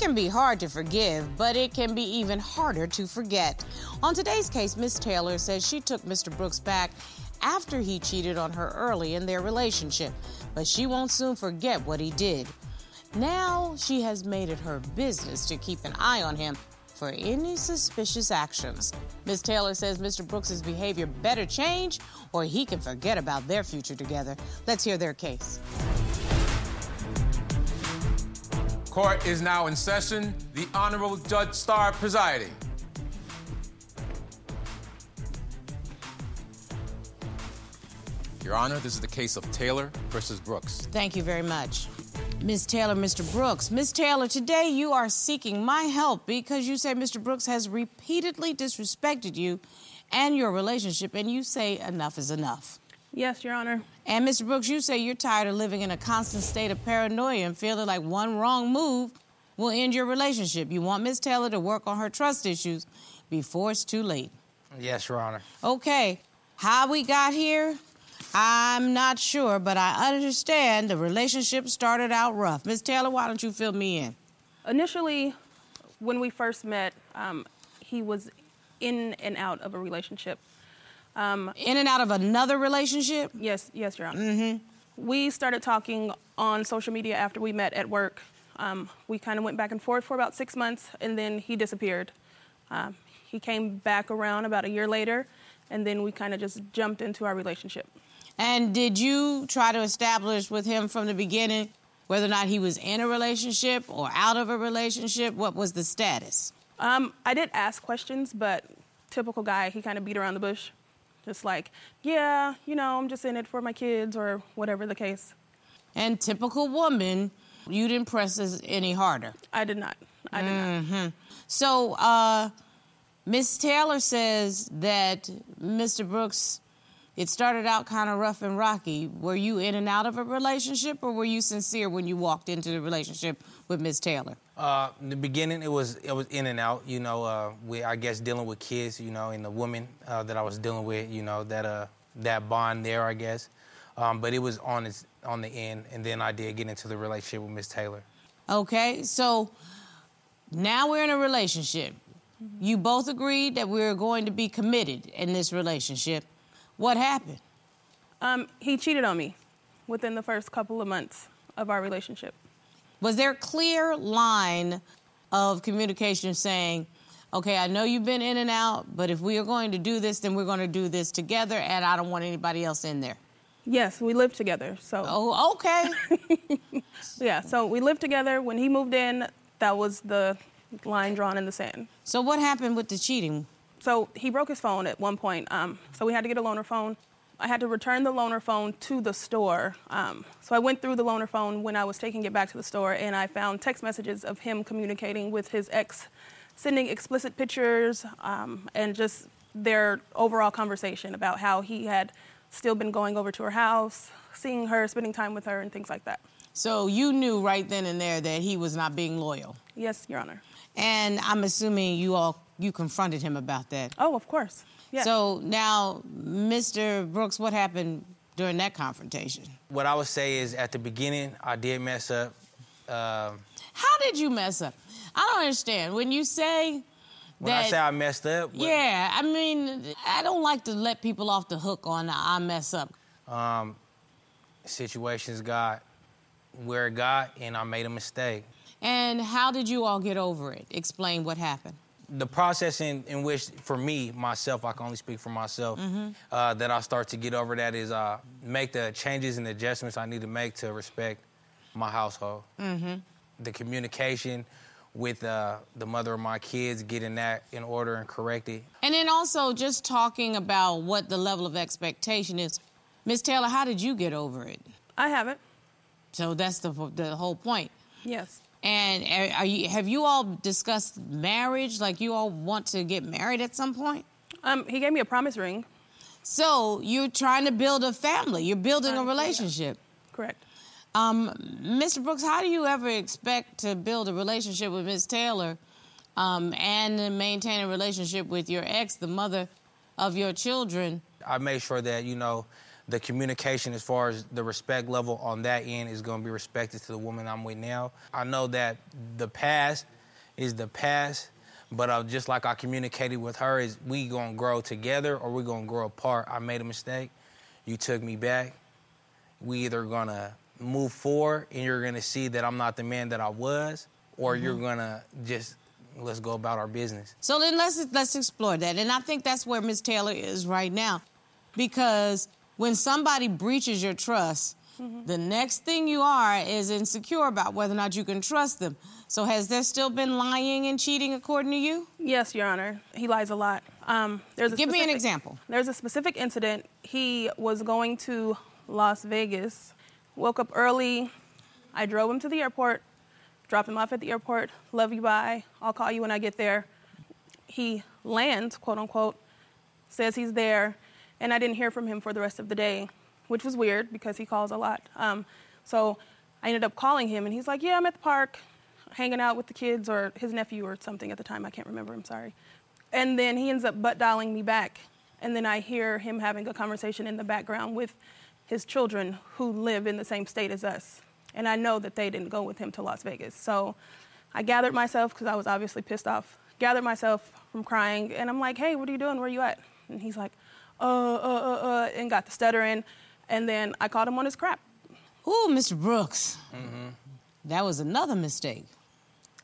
can be hard to forgive, but it can be even harder to forget. On today's case, Miss Taylor says she took Mr. Brooks back after he cheated on her early in their relationship, but she won't soon forget what he did. Now she has made it her business to keep an eye on him for any suspicious actions. Ms. Taylor says Mr. Brooks's behavior better change or he can forget about their future together. Let's hear their case. Court is now in session. The Honorable Judge Star presiding. Your Honor, this is the case of Taylor versus Brooks. Thank you very much. Ms. Taylor, Mr. Brooks. Ms. Taylor, today you are seeking my help because you say Mr. Brooks has repeatedly disrespected you and your relationship, and you say enough is enough. Yes, Your Honor. And Mr. Brooks, you say you're tired of living in a constant state of paranoia and feeling like one wrong move will end your relationship. You want Ms. Taylor to work on her trust issues before it's too late. Yes, Your Honor. Okay, how we got here, I'm not sure, but I understand the relationship started out rough. Ms. Taylor, why don't you fill me in? Initially, when we first met, um, he was in and out of a relationship. Um, in and out of another relationship? Yes, yes, Your Honor. Mm-hmm. We started talking on social media after we met at work. Um, we kind of went back and forth for about six months, and then he disappeared. Um, he came back around about a year later, and then we kind of just jumped into our relationship. And did you try to establish with him from the beginning whether or not he was in a relationship or out of a relationship? What was the status? Um, I did ask questions, but typical guy, he kind of beat around the bush. Just like, yeah, you know, I'm just in it for my kids or whatever the case. And typical woman, you didn't press this any harder. I did not. I did mm-hmm. not. So, uh, Miss Taylor says that Mr. Brooks it started out kind of rough and rocky. Were you in and out of a relationship, or were you sincere when you walked into the relationship with Miss Taylor? Uh, in the beginning, it was it was in and out. You know, uh, we I guess dealing with kids. You know, and the woman uh, that I was dealing with. You know, that uh that bond there, I guess. Um, but it was on its on the end, and then I did get into the relationship with Miss Taylor. Okay, so now we're in a relationship. You both agreed that we are going to be committed in this relationship. What happened? Um, he cheated on me within the first couple of months of our relationship. Was there a clear line of communication saying, okay, I know you've been in and out, but if we are going to do this, then we're going to do this together, and I don't want anybody else in there? Yes, we lived together. So. Oh, okay. yeah, so we lived together. When he moved in, that was the line drawn in the sand. So what happened with the cheating? So he broke his phone at one point. Um, so we had to get a loaner phone. I had to return the loaner phone to the store. Um, so I went through the loaner phone when I was taking it back to the store, and I found text messages of him communicating with his ex, sending explicit pictures, um, and just their overall conversation about how he had still been going over to her house, seeing her, spending time with her, and things like that. So you knew right then and there that he was not being loyal? Yes, Your Honor. And I'm assuming you all you confronted him about that. Oh, of course. Yeah. So now, Mr. Brooks, what happened during that confrontation? What I would say is at the beginning, I did mess up. Uh, How did you mess up? I don't understand. When you say when that, I say I messed up. Yeah, I mean, I don't like to let people off the hook on I mess up. Um, situations got where it got, and I made a mistake. And how did you all get over it? Explain what happened the process in, in which, for me, myself, I can only speak for myself, mm-hmm. uh, that I start to get over that is uh, make the changes and adjustments I need to make to respect my household. Mm-hmm. The communication with uh, the mother of my kids, getting that in order and corrected. And then also just talking about what the level of expectation is. Miss Taylor, how did you get over it? I haven't. So that's the, the whole point. Yes. And are you, have you all discussed marriage? Like you all want to get married at some point? Um, he gave me a promise ring. So you're trying to build a family. You're building a relationship. Yeah. Correct. Um, Mr. Brooks, how do you ever expect to build a relationship with Ms. Taylor um, and maintain a relationship with your ex, the mother of your children? I made sure that, you know, the communication as far as the respect level on that end is going to be respected to the woman I'm with now. I know that the past is the past, but uh, just like I communicated with her, is we gonna grow together or we gonna grow apart. I made a mistake. You took me back. We either gonna move forward and you're gonna see that I'm not the man that I was, or you're gonna just let's go about our business. So then let's let's explore that, and I think that's where Miss Taylor is right now, because when somebody breaches your trust, the next thing you are is insecure about whether or not you can trust them. So has there still been lying and cheating according to you? Yes, Your Honor. He lies a lot. Um, there's a Give me an example. There's a specific incident. He was going to Las Vegas, woke up early. I drove him to the airport, dropped him off at the airport. Love you, bye. I'll call you when I get there. He lands, quote unquote, says he's there, and I didn't hear from him for the rest of the day, which was weird because he calls a lot. Um, so I ended up calling him, and he's like, Yeah, I'm at the park, hanging out with the kids or his nephew or something at the time. I can't remember, I'm sorry. And then he ends up butt dialing me back. And then I hear him having a conversation in the background with his children who live in the same state as us. And I know that they didn't go with him to Las Vegas. So I gathered myself, because I was obviously pissed off, gathered myself from crying. And I'm like, hey, what are you doing? Where are you at? And he's like, uh, uh, uh, uh, and got the stuttering. And then I caught him on his crap. Ooh, Mr. Brooks. That was another mistake.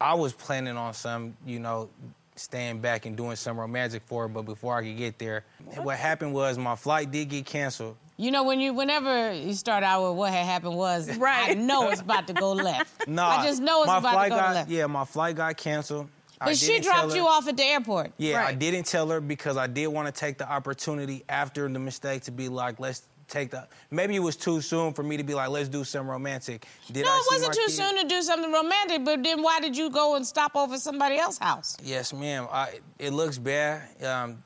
I was planning on some, you know, staying back and doing some romantic for her, but before I could get there, what happened was my flight did get canceled. You know, when you whenever you start out with what had happened was, right. I know it's about to go left. No, I just know it's about to go got, left. Yeah, my flight got canceled. I But she dropped her- you off at the airport. Yeah, I didn't tell her because I did want to take the opportunity after the mistake to be like, let's take the. Maybe it was too soon for me to be like, let's do some romantic. Did No, I it wasn't too kid? soon to do something romantic, but then why did you go and stop over at somebody else's house? Yes, ma'am. I, it looks bad. Um,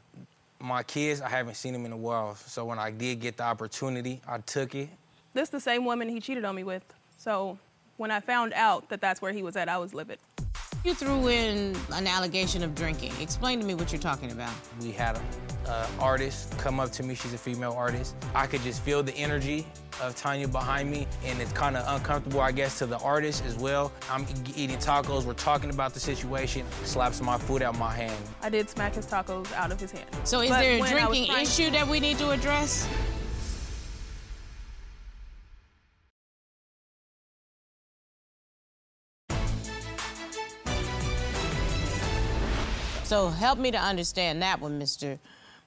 my kids, I haven't seen them in a while. So when I did get the opportunity, I took it. This is the same woman he cheated on me with. So when I found out that that's where he was at, I was livid. You threw in an allegation of drinking. Explain to me what you're talking about. We had an uh, artist come up to me. She's a female artist. I could just feel the energy of Tania behind me, and it's kind of uncomfortable, I guess, to the artist as well. I'm eating tacos. We're talking about the situation. Slaps my food out my hand. I did smack his tacos out of his hand. So is But there a when I was drinking trying- issue that we need to address? So help me to understand that one, Mr.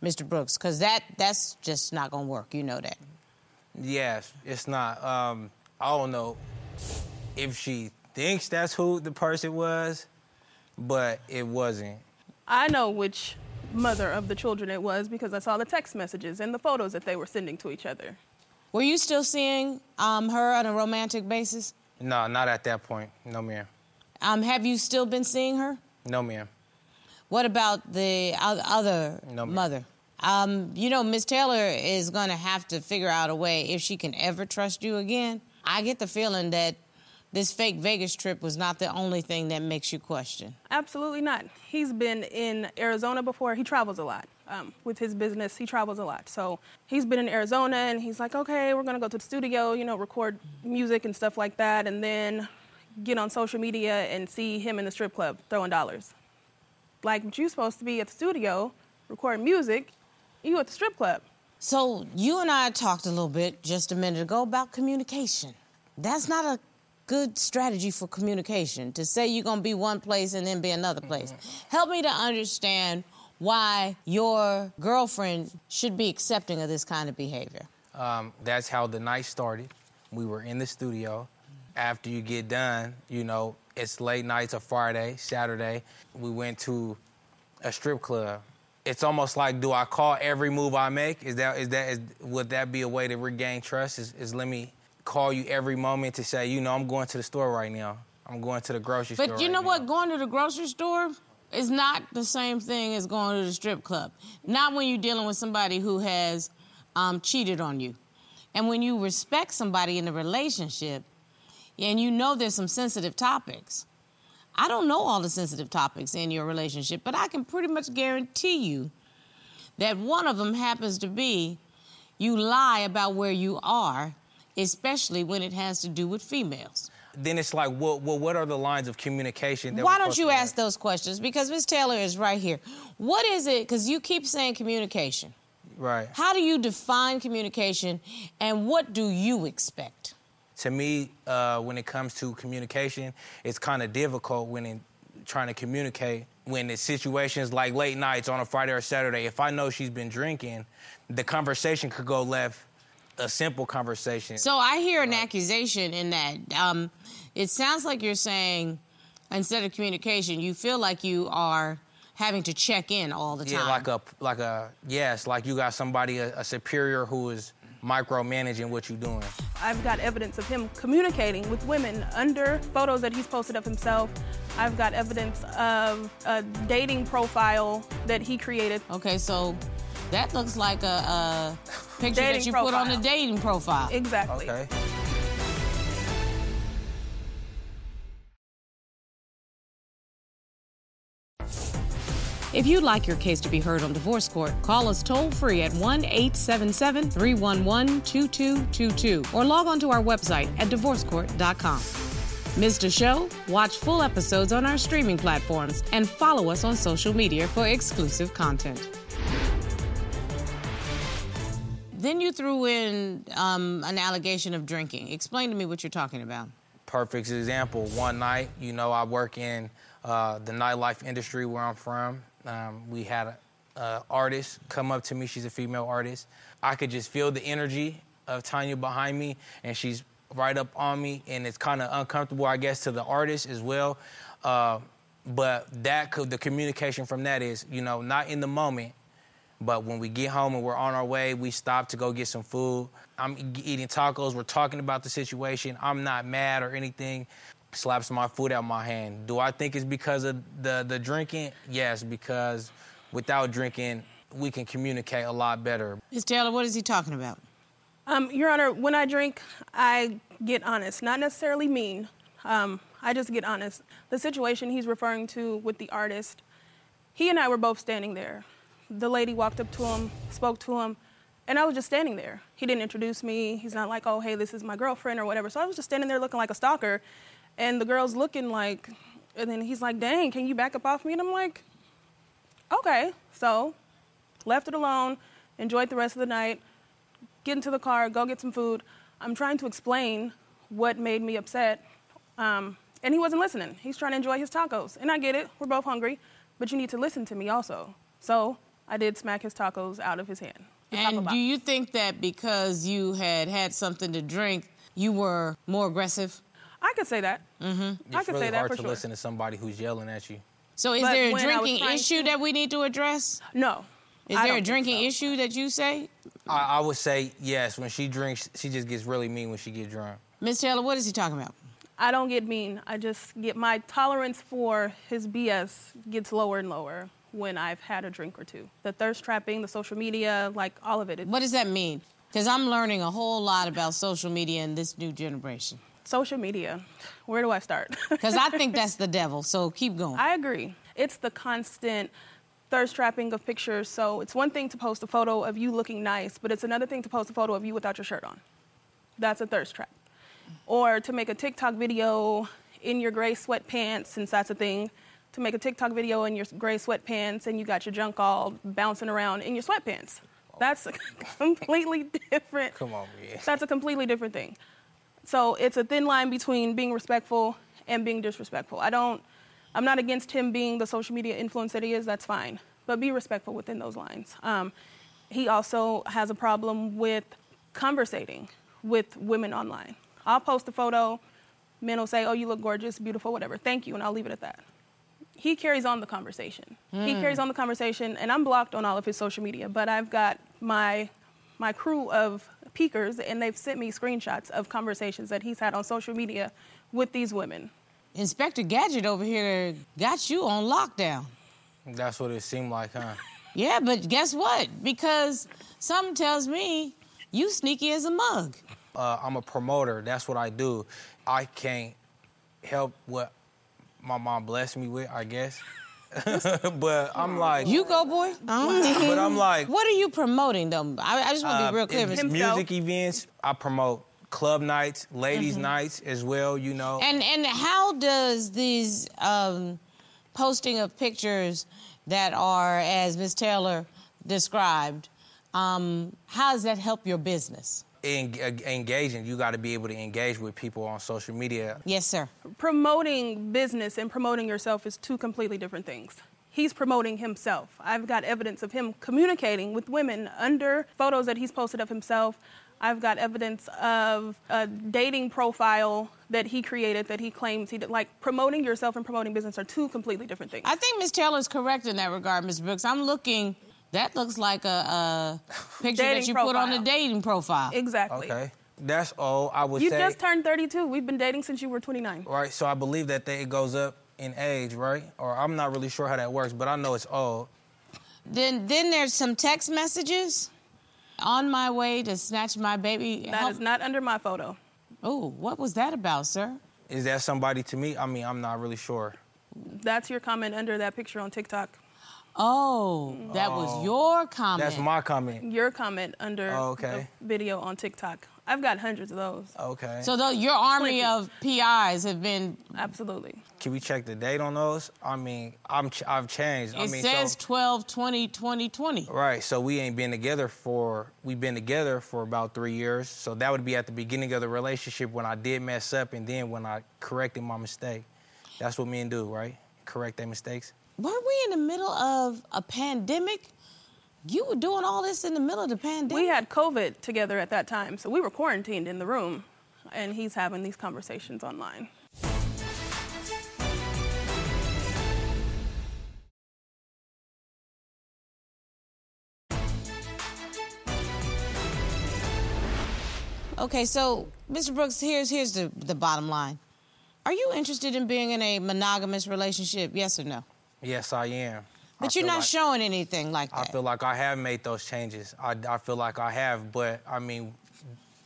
Mr. Brooks, because that that's just not gonna work. You know that. Yes, it's not. Um, I don't know if she thinks that's who the person was, but it wasn't. I know which mother of the children it was because I saw the text messages and the photos that they were sending to each other. Were you still seeing um, her on a romantic basis? No, not at that point. No, ma'am. Um, have you still been seeing her? No, ma'am. What about the other No, mother? Um, you know, Miss Taylor is going to have to figure out a way if she can ever trust you again. I get the feeling that this fake Vegas trip was not the only thing that makes you question. Absolutely not. He's been in Arizona before. He travels a lot. Um, with his business, he travels a lot. So he's been in Arizona and he's like, okay, we're gonna go to the studio, you know, record music and stuff like that, and then get on social media and see him in the strip club throwing dollars. Like, you're supposed to be at the studio recording music, you at the strip club. So you and I talked a little bit just a minute ago about communication. That's not a good strategy for communication to say you're going to be one place and then be another place. Help me to understand why your girlfriend should be accepting of this kind of behavior. Um, that's how the night started. We were in the studio. After you get done, you know, it's late nights or Friday, Saturday. We went to a strip club. It's almost like, do I call every move I make? Is that is that is would that be a way to regain trust? Is, is let me call you every moment to say, you know, I'm going to the store right now. I'm going to the grocery store. But you right know now." what? Going to the grocery store is not the same thing as going to the strip club. Not when you're dealing with somebody who has um, cheated on you. And when you respect somebody in a relationship and you know there's some sensitive topics. I don't know all the sensitive topics in your relationship, but I can pretty much guarantee you that one of them happens to be you lie about where you are, especially when it has to do with females. Then it's like, well, well what are the lines of communication? That Why don't you ask those questions? Because Miss Taylor is right here. What is it? Because you keep saying communication. Right. How do you define communication, and what do you expect? To me, uh, when it comes to communication, it's kind of difficult when in, trying to communicate when it's situations like late nights on a Friday or Saturday. If I know she's been drinking, the conversation could go left. A simple conversation. So I hear an accusation in that. Um, it sounds like you're saying instead of communication, you feel like you are having to check in all the time. yeah, like a like a yes, like you got somebody a, a superior who is micromanaging what you're doing. I've got evidence of him communicating with women under photos that he's posted of himself. I've got evidence of a dating profile that he created. Okay, so that looks like a, a picture that Dating you put on profile. a dating profile. Exactly. Okay. If you'd like your case to be heard on divorce court, call us toll free at 1 877 311 2222 or log on to our website at divorcecourt.com. Missed a show? Watch full episodes on our streaming platforms and follow us on social media for exclusive content. Then you threw in um, an allegation of drinking. Explain to me what you're talking about. perfect example. One night, you know, I work in uh, the nightlife industry where I'm from. Um, we had a, a artist come up to me. She's a female artist. I could just feel the energy of Tania behind me, and she's right up on me, and it's kind of uncomfortable, I guess, to the artist as well. Uh, but that could, the communication from that is, you know, not in the moment, but when we get home and we're on our way, we stop to go get some food. I'm eating tacos. We're talking about the situation. I'm not mad or anything. Slaps my food out my hand. Do I think it's because of the the drinking? Yes, because without drinking, we can communicate a lot better. Ms. Taylor, what is he talking about? Um, Your Honor, when I drink, I get honest, not necessarily mean. Um, I just get honest. The situation he's referring to with the artist, he and I were both standing there. The lady walked up to him, spoke to him, and I was just standing there. He didn't introduce me. He's not like, oh, hey, this is my girlfriend or whatever. So I was just standing there looking like a stalker, and the girl's looking like, and then he's like, dang, can you back up off me? And I'm like, okay. So left it alone, enjoyed the rest of the night get into the car, go get some food. I'm trying to explain what made me upset. Um, and he wasn't listening. He's trying to enjoy his tacos. And I get it, we're both hungry, but you need to listen to me also. So I did smack his tacos out of his hand. And do you think that because you had had something to drink, you were more aggressive? I could say that. Mm-hmm. I It's could really say that hard for to sure. listen to somebody who's yelling at you. So is But there a when I was drinking trying issue to- that we need to address? No. Is I there don't a think drinking so. issue that you say? I, I would say yes. When she drinks, she just gets really mean when she gets drunk. Ms. Taylor, what is he talking about? I don't get mean. I just get my tolerance for his BS gets lower and lower when I've had a drink or two. The thirst trapping, the social media, like all of it. it What does that mean? Because I'm learning a whole lot about social media in this new generation. Social media. Where do I start? Because I think that's the devil. So keep going. I agree. It's the constant thirst trapping of pictures. So it's one thing to post a photo of you looking nice, but it's another thing to post a photo of you without your shirt on. That's a thirst trap. Or to make a TikTok video in your gray sweatpants, since that's a thing, to make a TikTok video in your gray sweatpants and you got your junk all bouncing around in your sweatpants. That's a completely different. Come on, man. That's a completely different thing. So it's a thin line between being respectful and being disrespectful. I don't, I'm not against him being the social media influence that he is, that's fine. But be respectful within those lines. Um, he also has a problem with conversating with women online. I'll post a photo, men will say, oh, you look gorgeous, beautiful, whatever. Thank you, and I'll leave it at that. He carries on the conversation. He carries on the conversation, and I'm blocked on all of his social media, but I've got my my crew of peekers, and they've sent me screenshots of conversations that he's had on social media with these women. Inspector Gadget over here got you on lockdown. That's what it seemed like, huh? Yeah, but guess what? Because something tells me you sneaky as a mug. uh, I'm a promoter. That's what I do. I can't help what my mom blessed me with, I guess. but I'm like, You go, boy. but I'm like, What are you promoting, though? I, I just want to uh, be real clear. in Mr. Music events. I promote club nights, ladies' nights as well. You know, Mm-hmm. And and how does these um, posting of pictures that are, as Ms. Taylor described, um, how does that help your business? En- uh, engaging. You got to be able to engage with people on social media. Yes, sir. promoting business and promoting yourself is two completely different things. He's promoting himself. I've got evidence of him communicating with women under photos that he's posted of himself. I've got evidence of a dating profile that he created that he claims he did. Like promoting yourself and promoting business are two completely different things. I think Ms. Taylor is correct in that regard, Ms. Brooks. I'm looking. That looks like a, a picture that Dating you put on the profile. dating profile. exactly. Okay, that's all I would You say. just turned 32. We've been dating since you were 29. right, so I believe that they, it goes up in age, right? Or I'm not really sure how that works, but I know it's old. Then then there's some text messages. On my way to snatch my baby. that That is not under my photo. Oh, what was that about, sir? Is that somebody to me? I mean, I'm not really sure. That's your comment under that picture on TikTok. Oh, that was oh. your comment. That's my comment. Your comment under Oh, okay. the video on TikTok. I've got hundreds of those. Okay. So though your army Plenty. of PIs have been. Absolutely. Can we check the date on those? I mean, I'm ch- I've changed. I It mean, says so, 12, 20, 20, 20. right. So we ain't been together for we've been together for about three years. So that would be at the beginning of the relationship when I did mess up, and then when I corrected my mistake. That's what men do, right? Correct their mistakes. Weren't we in the middle of a pandemic? You were doing all this in the middle of the pandemic. We had COVID together at that time, so we were quarantined in the room, and he's having these conversations online. Okay, so Mr. Brooks, here's here's the, the bottom line. Are you interested in being in a monogamous relationship? Yes or no? Yes, I am. I But you're not like- showing anything like that. I feel like I have made those changes. I, I feel like I have, but I mean,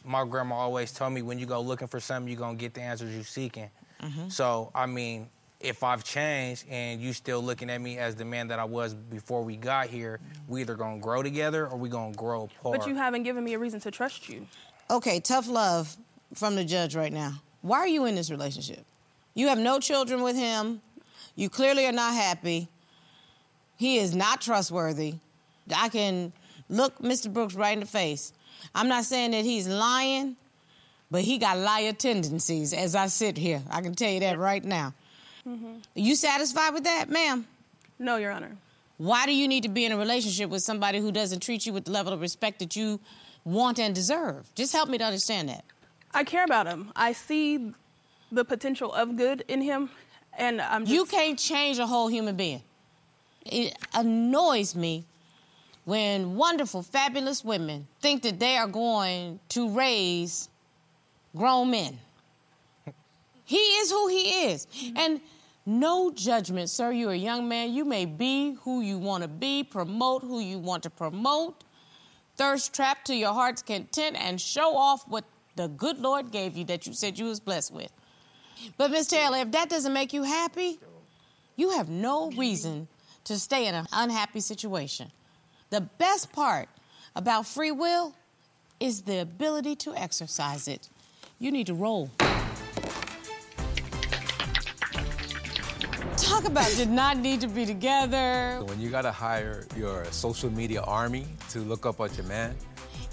my grandma always told me when you go looking for something, you're gonna get the answers you're seeking. Mm-hmm. So I mean, if I've changed and you still looking at me as the man that I was before we got here, we either gonna grow together or we gonna grow apart. But you haven't given me a reason to trust you. Okay, tough love from the judge right now. Why are you in this relationship? You have no children with him. You clearly are not happy. He is not trustworthy. I can look Mr. Brooks right in the face. I'm not saying that he's lying, but he got liar tendencies as I sit here. I can tell you that right now. Are you satisfied with that, ma'am? No, Your Honor. Why do you need to be in a relationship with somebody who doesn't treat you with the level of respect that you want and deserve? Just help me to understand that. I care about him. I see the potential of good in him, and I'm just. You can't change a whole human being. It annoys me when wonderful, fabulous women think that they are going to raise grown men. He is who he is. And no judgment, sir. You're a young man. You may be who you want to be, promote who you want to promote, thirst trap to your heart's content, and show off what the good Lord gave you that you said you was blessed with. But Miss Taylor, if that doesn't make you happy, you have no reason to stay in an unhappy situation. The best part about free will is the ability to exercise it. You need to roll. Talk about did not need to be together. When you gotta hire your social media army to look up at your man,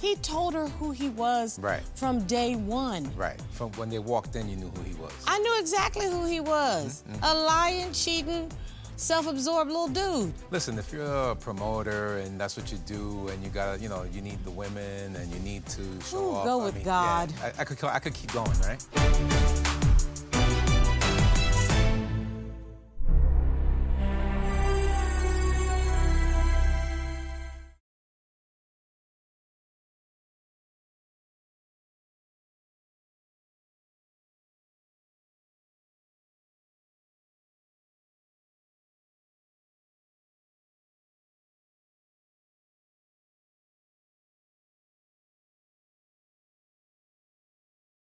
He told her who he was Right. from day one. right? From when they walked in, you knew who he was. I knew exactly who he was. Mm-hmm, mm-hmm. A lying, cheating, self-absorbed little dude. Listen, if you're a promoter and that's what you do, and you gotta, you know, you need the women and you need to show Ooh, off. go I with mean, God. Yeah, I, I could, I could keep going, right?